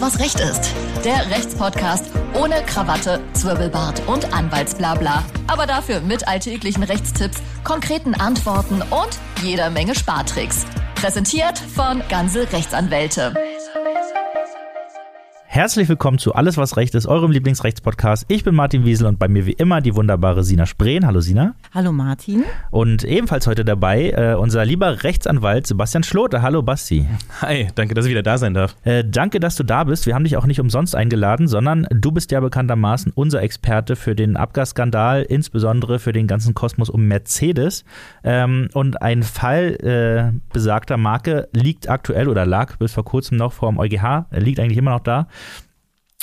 Was Recht ist. Der Rechtspodcast ohne Krawatte, Zwirbelbart und Anwaltsblabla. Aber dafür mit alltäglichen Rechtstipps, konkreten Antworten und jeder Menge Spartricks. Präsentiert von Ganze Rechtsanwälte. Herzlich willkommen zu Alles, was Recht ist, eurem Lieblingsrechtspodcast. Ich bin Martin Wiesel und bei mir wie immer die wunderbare Sina Spreen. Hallo Sina. Hallo Martin. Und ebenfalls heute dabei äh, unser lieber Rechtsanwalt Sebastian Schlote. Hallo Basti. Hi, danke, dass ich wieder da sein darf. Äh, danke, dass du da bist. Wir haben dich auch nicht umsonst eingeladen, sondern du bist ja bekanntermaßen unser Experte für den Abgasskandal, insbesondere für den ganzen Kosmos um Mercedes. Ähm, und ein Fall äh, besagter Marke liegt aktuell oder lag bis vor kurzem noch vor dem EuGH, liegt eigentlich immer noch da.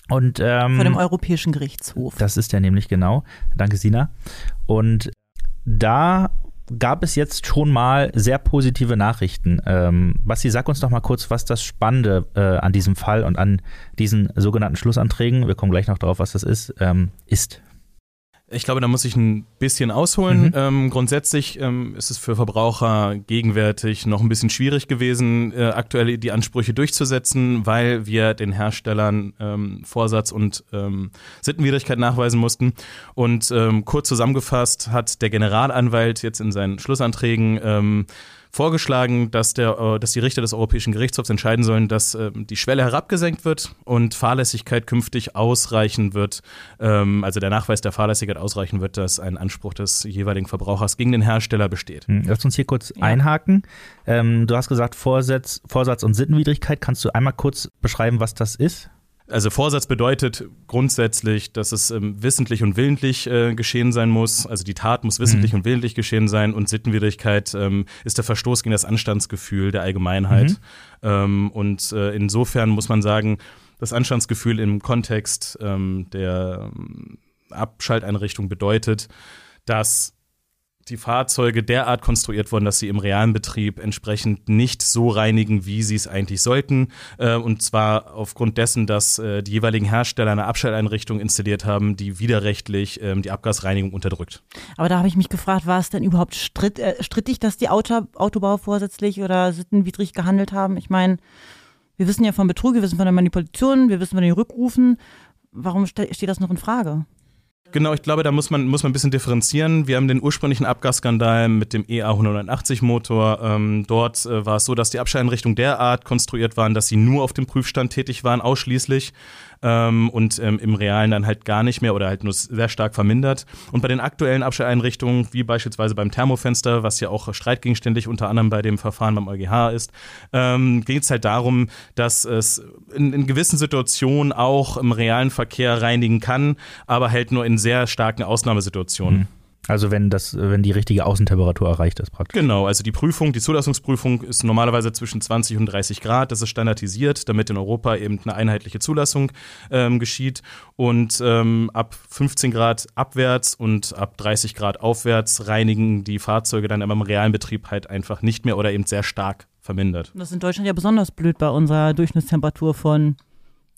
Und, ähm, Vor dem Europäischen Gerichtshof. Das ist ja nämlich genau. Danke, Sina. Und da gab es jetzt schon mal sehr positive Nachrichten. Ähm, Basti, sag uns doch mal kurz, was das Spannende äh, an diesem Fall und an diesen sogenannten Schlussanträgen, wir kommen gleich noch drauf, was das ist, ähm, ist. Ich glaube, da muss ich ein bisschen ausholen. Mhm. Ähm, grundsätzlich ähm, ist es für Verbraucher gegenwärtig noch ein bisschen schwierig gewesen, äh, aktuell die Ansprüche durchzusetzen, weil wir den Herstellern ähm, Vorsatz und ähm, Sittenwidrigkeit nachweisen mussten. Und ähm, kurz zusammengefasst hat der Generalanwalt jetzt in seinen Schlussanträgen ähm, vorgeschlagen, dass, der, äh, dass die Richter des Europäischen Gerichtshofs entscheiden sollen, dass äh, die Schwelle herabgesenkt wird und Fahrlässigkeit künftig ausreichen wird, ähm, also der Nachweis der Fahrlässigkeit ausreichen wird, dass ein Anspruch des jeweiligen Verbrauchers gegen den Hersteller besteht. Hm, lass uns hier kurz ja. einhaken. Ähm, du hast gesagt Vorsatz, Vorsatz und Sittenwidrigkeit. Kannst du einmal kurz beschreiben, was das ist? Also Vorsatz bedeutet grundsätzlich, dass es ähm, wissentlich und willentlich äh, geschehen sein muss. Also die Tat muss wissentlich mhm. und willentlich geschehen sein und Sittenwidrigkeit ähm, ist der Verstoß gegen das Anstandsgefühl der Allgemeinheit. Mhm. Ähm, und äh, insofern muss man sagen, das Anstandsgefühl im Kontext ähm, der ähm, Abschalteinrichtung bedeutet, dass die Fahrzeuge derart konstruiert wurden, dass sie im realen Betrieb entsprechend nicht so reinigen, wie sie es eigentlich sollten. Äh, und zwar aufgrund dessen, dass äh, die jeweiligen Hersteller eine Abschalteinrichtung installiert haben, die widerrechtlich ähm, die Abgasreinigung unterdrückt. Aber da habe ich mich gefragt, war es denn überhaupt stritt, äh, strittig, dass die Auto, Autobauer vorsätzlich oder sittenwidrig gehandelt haben? Ich meine, wir wissen ja von Betrug, wir wissen von der Manipulation, wir wissen von den Rückrufen. Warum steht das noch in Frage? Genau, ich glaube, da muss man, muss man ein bisschen differenzieren. Wir haben den ursprünglichen Abgasskandal mit dem EA 180 Motor. Ähm, dort äh, war es so, dass die Abschalteinrichtungen derart konstruiert waren, dass sie nur auf dem Prüfstand tätig waren, ausschließlich ähm, und ähm, im Realen dann halt gar nicht mehr oder halt nur sehr stark vermindert. Und bei den aktuellen Abstelleinrichtungen, wie beispielsweise beim Thermofenster, was ja auch streitgegenständig unter anderem bei dem Verfahren beim EuGH ist, ähm, geht es halt darum, dass es in, in gewissen Situationen auch im realen Verkehr reinigen kann, aber halt nur in sehr starken Ausnahmesituationen. Mhm. Also wenn das, wenn die richtige Außentemperatur erreicht ist praktisch. Genau, also die Prüfung, die Zulassungsprüfung ist normalerweise zwischen 20 und 30 Grad. Das ist standardisiert, damit in Europa eben eine einheitliche Zulassung ähm, geschieht. Und ähm, ab 15 Grad abwärts und ab 30 Grad aufwärts reinigen die Fahrzeuge dann aber im realen Betrieb halt einfach nicht mehr oder eben sehr stark vermindert. Das ist in Deutschland ja besonders blöd bei unserer Durchschnittstemperatur von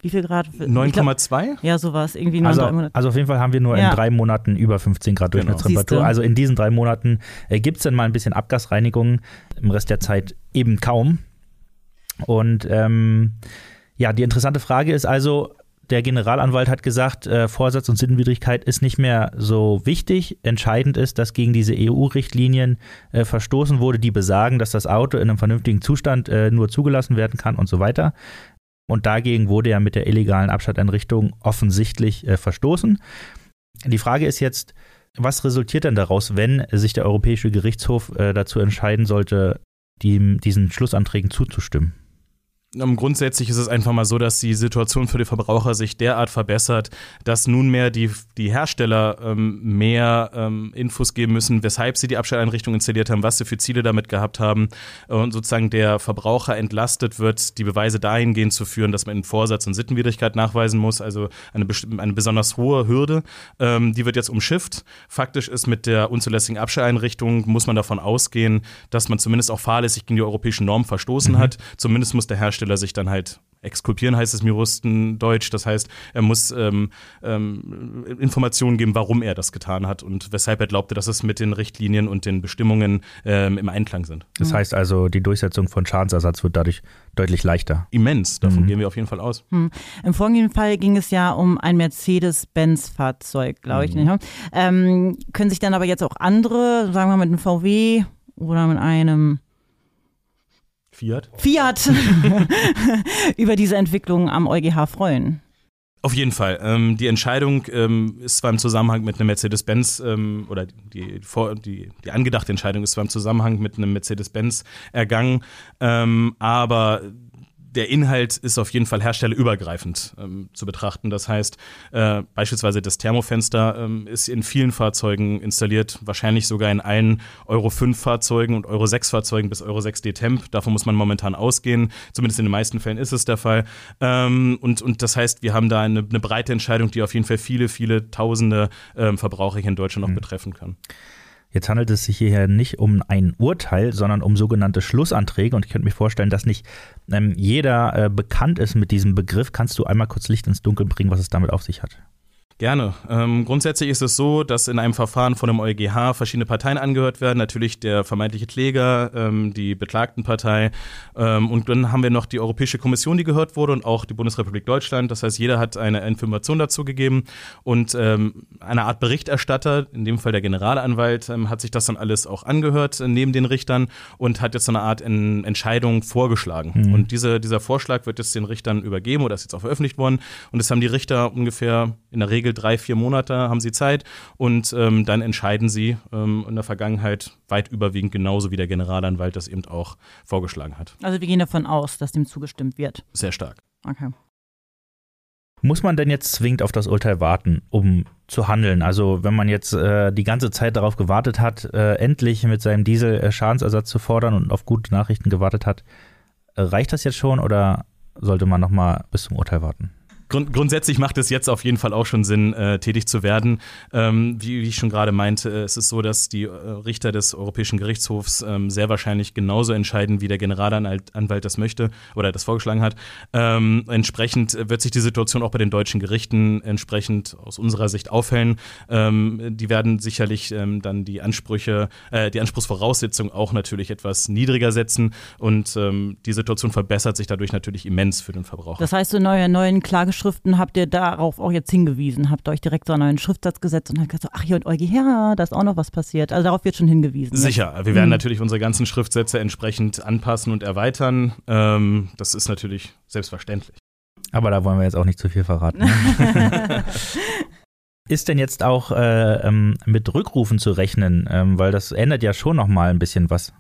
wie viel Grad? 9,2? Ja, sowas. Irgendwie also, also auf jeden Fall haben wir nur ja. in drei Monaten über 15 Grad genau. Durchschnittstemperatur. Genau. Also in diesen drei Monaten äh, gibt es dann mal ein bisschen Abgasreinigung, im Rest der Zeit eben kaum. Und ähm, ja, die interessante Frage ist also, der Generalanwalt hat gesagt, äh, Vorsatz und Sittenwidrigkeit ist nicht mehr so wichtig. Entscheidend ist, dass gegen diese EU-Richtlinien äh, verstoßen wurde, die besagen, dass das Auto in einem vernünftigen Zustand äh, nur zugelassen werden kann und so weiter. Und dagegen wurde ja mit der illegalen Abschalteinrichtung offensichtlich äh, verstoßen. Die Frage ist jetzt, was resultiert denn daraus, wenn sich der Europäische Gerichtshof äh, dazu entscheiden sollte, die, diesen Schlussanträgen zuzustimmen? Grundsätzlich ist es einfach mal so, dass die Situation für die Verbraucher sich derart verbessert, dass nunmehr die, die Hersteller ähm, mehr ähm, Infos geben müssen, weshalb sie die Abstelleinrichtung installiert haben, was sie für Ziele damit gehabt haben und sozusagen der Verbraucher entlastet wird, die Beweise dahingehend zu führen, dass man in Vorsatz und Sittenwidrigkeit nachweisen muss, also eine, eine besonders hohe Hürde. Ähm, die wird jetzt umschifft. Faktisch ist mit der unzulässigen Abstelleinrichtung, muss man davon ausgehen, dass man zumindest auch fahrlässig gegen die europäischen Normen verstoßen mhm. hat. Zumindest muss der Hersteller Hersteller sich dann halt exkulpieren heißt es im Juristendeutsch. Das heißt, er muss ähm, ähm, Informationen geben, warum er das getan hat und weshalb er glaubte, dass es mit den Richtlinien und den Bestimmungen ähm, im Einklang sind. Das heißt also, die Durchsetzung von Schadensersatz wird dadurch deutlich leichter. Immens, davon mhm. gehen wir auf jeden Fall aus. Mhm. Im folgenden Fall ging es ja um ein Mercedes-Benz-Fahrzeug, glaube ich. Mhm. Ne? Ähm, können sich dann aber jetzt auch andere, sagen wir mal mit einem VW oder mit einem Fiat. Fiat über diese Entwicklung am EuGH freuen. Auf jeden Fall. Ähm, die Entscheidung ähm, ist zwar im Zusammenhang mit einem Mercedes-Benz ähm, oder die, die, die, angedachte Entscheidung ist zwar im Zusammenhang mit einem Mercedes-Benz ergangen, ähm, aber der Inhalt ist auf jeden Fall herstellerübergreifend ähm, zu betrachten. Das heißt, äh, beispielsweise das Thermofenster ähm, ist in vielen Fahrzeugen installiert, wahrscheinlich sogar in allen Euro 5 Fahrzeugen und Euro 6 Fahrzeugen bis Euro 6 D-Temp. Davon muss man momentan ausgehen. Zumindest in den meisten Fällen ist es der Fall. Ähm, und, und das heißt, wir haben da eine, eine, breite Entscheidung, die auf jeden Fall viele, viele tausende ähm, Verbraucher hier in Deutschland noch mhm. betreffen kann. Jetzt handelt es sich hier nicht um ein Urteil, sondern um sogenannte Schlussanträge. Und ich könnte mir vorstellen, dass nicht ähm, jeder äh, bekannt ist mit diesem Begriff. Kannst du einmal kurz Licht ins Dunkel bringen, was es damit auf sich hat? Gerne. Ähm, grundsätzlich ist es so, dass in einem Verfahren von dem EuGH verschiedene Parteien angehört werden. Natürlich der vermeintliche Kläger, ähm, die Beklagtenpartei ähm, und dann haben wir noch die Europäische Kommission, die gehört wurde und auch die Bundesrepublik Deutschland. Das heißt, jeder hat eine Information dazu gegeben und ähm, eine Art Berichterstatter, in dem Fall der Generalanwalt, ähm, hat sich das dann alles auch angehört äh, neben den Richtern und hat jetzt so eine Art in Entscheidung vorgeschlagen. Mhm. Und diese, dieser Vorschlag wird jetzt den Richtern übergeben oder ist jetzt auch veröffentlicht worden und das haben die Richter ungefähr in der Regel Regel drei, vier Monate haben sie Zeit und ähm, dann entscheiden sie ähm, in der Vergangenheit weit überwiegend genauso wie der Generalanwalt das eben auch vorgeschlagen hat. Also wir gehen davon aus, dass dem zugestimmt wird. Sehr stark. Okay. Muss man denn jetzt zwingend auf das Urteil warten, um zu handeln? Also wenn man jetzt äh, die ganze Zeit darauf gewartet hat, äh, endlich mit seinem Diesel äh, Schadensersatz zu fordern und auf gute Nachrichten gewartet hat, äh, reicht das jetzt schon oder sollte man nochmal bis zum Urteil warten? Grund, grundsätzlich macht es jetzt auf jeden Fall auch schon Sinn, äh, tätig zu werden. Ähm, wie, wie, ich schon gerade meinte, äh, es ist so, dass die äh, Richter des Europäischen Gerichtshofs ähm, sehr wahrscheinlich genauso entscheiden, wie der Generalanwalt das möchte oder das vorgeschlagen hat. Ähm, entsprechend wird sich die Situation auch bei den deutschen Gerichten entsprechend aus unserer Sicht aufhellen. Ähm, die werden sicherlich ähm, dann die Ansprüche, äh, die Anspruchsvoraussetzungen auch natürlich etwas niedriger setzen und ähm, die Situation verbessert sich dadurch natürlich immens für den Verbraucher. Das heißt, so neue neuen Klage Schriften habt ihr darauf auch jetzt hingewiesen, habt euch direkt so einen neuen Schriftsatz gesetzt und habt gesagt, ach hier und EuGH, da ist auch noch was passiert. Also darauf wird schon hingewiesen. Ne? Sicher, wir werden mhm. natürlich unsere ganzen Schriftsätze entsprechend anpassen und erweitern. Ähm, das ist natürlich selbstverständlich. Aber da wollen wir jetzt auch nicht zu viel verraten. Ne? ist denn jetzt auch äh, ähm, mit Rückrufen zu rechnen? Ähm, weil das ändert ja schon noch mal ein bisschen was.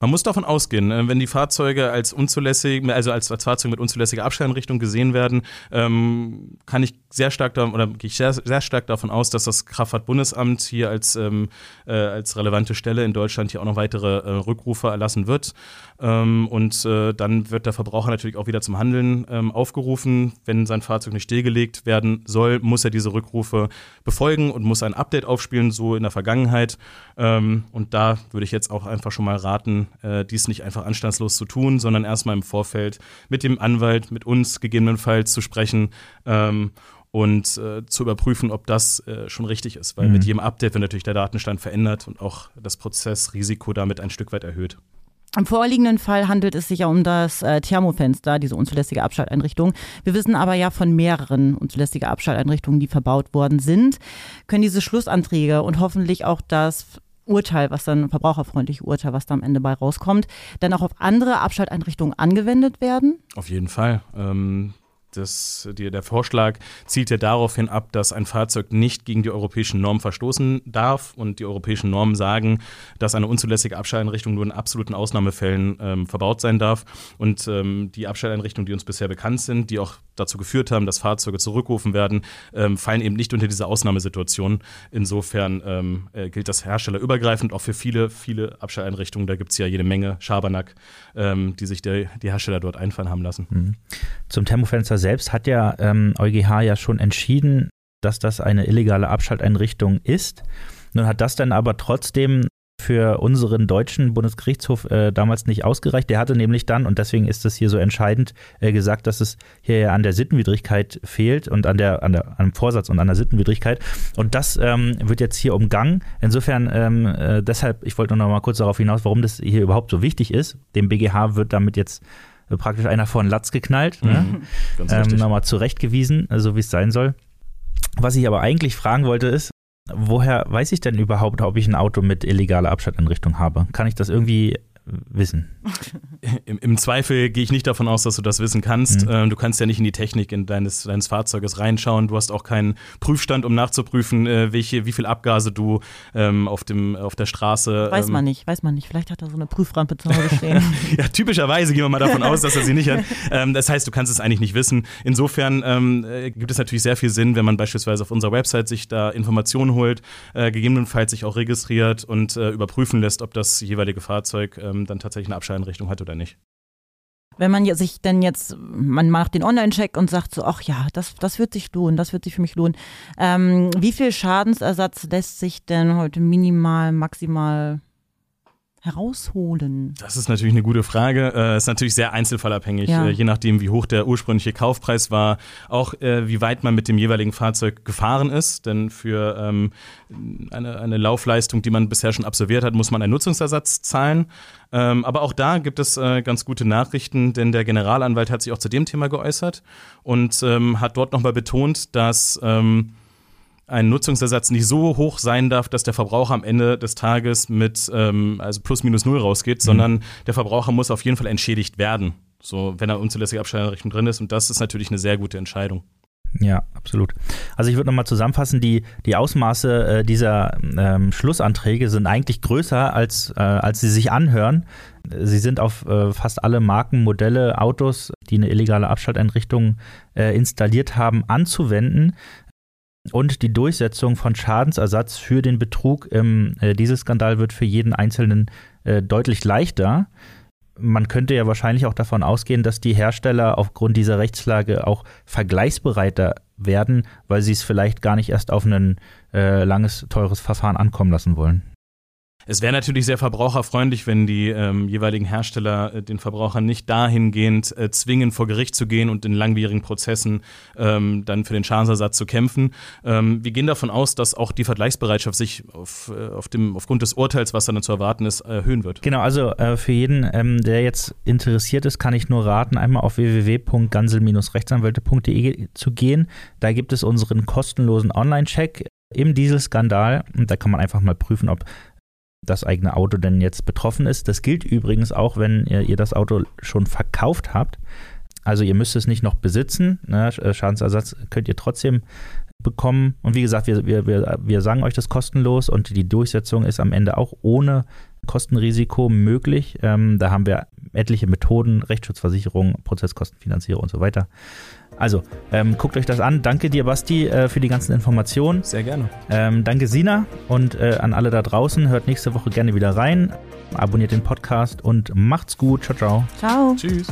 Man muss davon ausgehen, äh, wenn die Fahrzeuge als unzulässig, also als, als Fahrzeuge mit unzulässiger Abstelleinrichtung gesehen werden, ähm, kann ich sehr stark da, oder gehe ich sehr, sehr stark davon aus, dass das Kraftfahrtbundesamt hier als, ähm, äh, als relevante Stelle in Deutschland hier auch noch weitere äh, Rückrufe erlassen wird. Ähm, und äh, dann wird der Verbraucher natürlich auch wieder zum Handeln ähm, aufgerufen. Wenn sein Fahrzeug nicht stillgelegt werden soll, muss er diese Rückrufe befolgen und muss ein Update aufspielen, so in der Vergangenheit. Ähm, und da würde ich jetzt auch einfach schon mal raten, äh, dies nicht einfach anstandslos zu tun, sondern erstmal im Vorfeld mit dem Anwalt, mit uns gegebenenfalls zu sprechen ähm, und äh, zu überprüfen, ob das äh, schon richtig ist. Weil mhm. mit jedem Update wird natürlich der Datenstand verändert und auch das Prozessrisiko damit ein Stück weit erhöht. Im vorliegenden Fall handelt es sich ja um das äh, Thermofenster, diese unzulässige Abschalteinrichtung. Wir wissen aber ja von mehreren unzulässigen Abschalteinrichtungen, die verbaut worden sind. Können diese Schlussanträge und hoffentlich auch das Urteil, was dann verbraucherfreundliche Urteil, was da am Ende bei rauskommt, dann auch auf andere Abschalteinrichtungen angewendet werden? Auf jeden Fall. Ähm das, die, der Vorschlag zielt ja darauf hin ab, dass ein Fahrzeug nicht gegen die europäischen Normen verstoßen darf und die europäischen Normen sagen, dass eine unzulässige Abschalteinrichtung nur in absoluten Ausnahmefällen ähm, verbaut sein darf. Und ähm, die Abschalteinrichtungen, die uns bisher bekannt sind, die auch dazu geführt haben, dass Fahrzeuge zurückrufen werden, ähm, fallen eben nicht unter diese Ausnahmesituation. Insofern ähm, äh, gilt das herstellerübergreifend auch für viele, viele Abschalteinrichtungen. Da gibt es ja jede Menge Schabernack, ähm, die sich der, die Hersteller dort einfallen haben lassen. Mhm. Zum Thermofenster selbst hat ja ähm, EuGH ja schon entschieden, dass das eine illegale Abschalteinrichtung ist. Nun hat das dann aber trotzdem für unseren deutschen Bundesgerichtshof äh, damals nicht ausgereicht. Der hatte nämlich dann, und deswegen ist das hier so entscheidend, äh, gesagt, dass es hier an der Sittenwidrigkeit fehlt und an der, an der an dem Vorsatz und an der Sittenwidrigkeit. Und das ähm, wird jetzt hier umgangen. Insofern, ähm, äh, deshalb, ich wollte noch mal kurz darauf hinaus, warum das hier überhaupt so wichtig ist. Dem BGH wird damit jetzt praktisch einer vor den Latz geknallt, ne? mhm, ne? ähm, nochmal zurechtgewiesen, so wie es sein soll. Was ich aber eigentlich fragen wollte ist, woher weiß ich denn überhaupt, ob ich ein Auto mit illegaler Abstandeinrichtung habe? Kann ich das irgendwie wissen? Im, Im, Zweifel gehe ich nicht davon aus, dass du das wissen kannst. Mhm. Ähm, du kannst ja nicht in die Technik in deines, deines Fahrzeuges reinschauen. Du hast auch keinen Prüfstand, um nachzuprüfen, äh, welche, wie viel Abgase du ähm, auf, dem, auf der Straße. Weiß ähm, man nicht, weiß man nicht. Vielleicht hat er so eine Prüframpe zu Hause stehen. ja, typischerweise gehen wir mal davon aus, dass er sie nicht hat. Ähm, das heißt, du kannst es eigentlich nicht wissen. Insofern ähm, äh, gibt es natürlich sehr viel Sinn, wenn man beispielsweise auf unserer Website sich da Informationen holt, äh, gegebenenfalls sich auch registriert und äh, überprüfen lässt, ob das jeweilige Fahrzeug ähm, dann tatsächlich eine Abschalteinrichtung hat oder nicht. Wenn man sich denn jetzt, man macht den Online-Check und sagt so, ach ja, das, das wird sich lohnen, das wird sich für mich lohnen. Ähm, wie viel Schadensersatz lässt sich denn heute minimal, maximal herausholen? Das ist natürlich eine gute Frage. Äh, ist natürlich sehr einzelfallabhängig, ja. äh, je nachdem, wie hoch der ursprüngliche Kaufpreis war, auch äh, wie weit man mit dem jeweiligen Fahrzeug gefahren ist. Denn für ähm, eine, eine Laufleistung, die man bisher schon absolviert hat, muss man einen Nutzungsersatz zahlen. Ähm, aber auch da gibt es äh, ganz gute Nachrichten, denn der Generalanwalt hat sich auch zu dem Thema geäußert und ähm, hat dort nochmal betont, dass ähm, ein Nutzungsersatz nicht so hoch sein darf, dass der Verbraucher am Ende des Tages mit ähm, also plus minus null rausgeht, mhm. sondern der Verbraucher muss auf jeden Fall entschädigt werden, so wenn er unzulässige Abschalteinrichtung drin ist. Und das ist natürlich eine sehr gute Entscheidung. Ja, absolut. Also ich würde nochmal zusammenfassen, die, die Ausmaße äh, dieser ähm, Schlussanträge sind eigentlich größer, als, äh, als sie sich anhören. Sie sind auf äh, fast alle Marken, Modelle, Autos, die eine illegale Abschalteinrichtung äh, installiert haben, anzuwenden und die Durchsetzung von Schadensersatz für den Betrug im äh, Dieselskandal wird für jeden Einzelnen äh, deutlich leichter. Man könnte ja wahrscheinlich auch davon ausgehen, dass die Hersteller aufgrund dieser Rechtslage auch vergleichsbereiter werden, weil sie es vielleicht gar nicht erst auf ein äh, langes, teures Verfahren ankommen lassen wollen. Es wäre natürlich sehr verbraucherfreundlich, wenn die ähm, jeweiligen Hersteller äh, den Verbrauchern nicht dahingehend äh, zwingen, vor Gericht zu gehen und in langwierigen Prozessen ähm, dann für den Schadensersatz zu kämpfen. Ähm, wir gehen davon aus, dass auch die Vergleichsbereitschaft sich auf, äh, auf dem, aufgrund des Urteils, was dann zu erwarten ist, erhöhen wird. Genau, also äh, für jeden, ähm, der jetzt interessiert ist, kann ich nur raten, einmal auf www.gansel-rechtsanwälte.de zu gehen. Da gibt es unseren kostenlosen Online-Check im Dieselskandal und da kann man einfach mal prüfen, ob das eigene Auto denn jetzt betroffen ist. Das gilt übrigens auch, wenn ihr, ihr das Auto schon verkauft habt. Also ihr müsst es nicht noch besitzen. Ne? Äh, Schadensersatz könnt ihr trotzdem bekommen. Und wie gesagt, wir, wir, wir, wir sagen euch das kostenlos und die Durchsetzung ist am Ende auch ohne Kostenrisiko möglich. Ähm, da haben wir etliche Methoden, Rechtsschutzversicherung, Prozesskostenfinanzierung und so weiter. Also, ähm, guckt euch das an. Danke dir, Basti, äh, für die ganzen Informationen. Sehr gerne. Ähm, danke, Sina. Und äh, an alle da draußen. Hört nächste Woche gerne wieder rein. Abonniert den Podcast und macht's gut. Ciao, ciao. Ciao. Tschüss.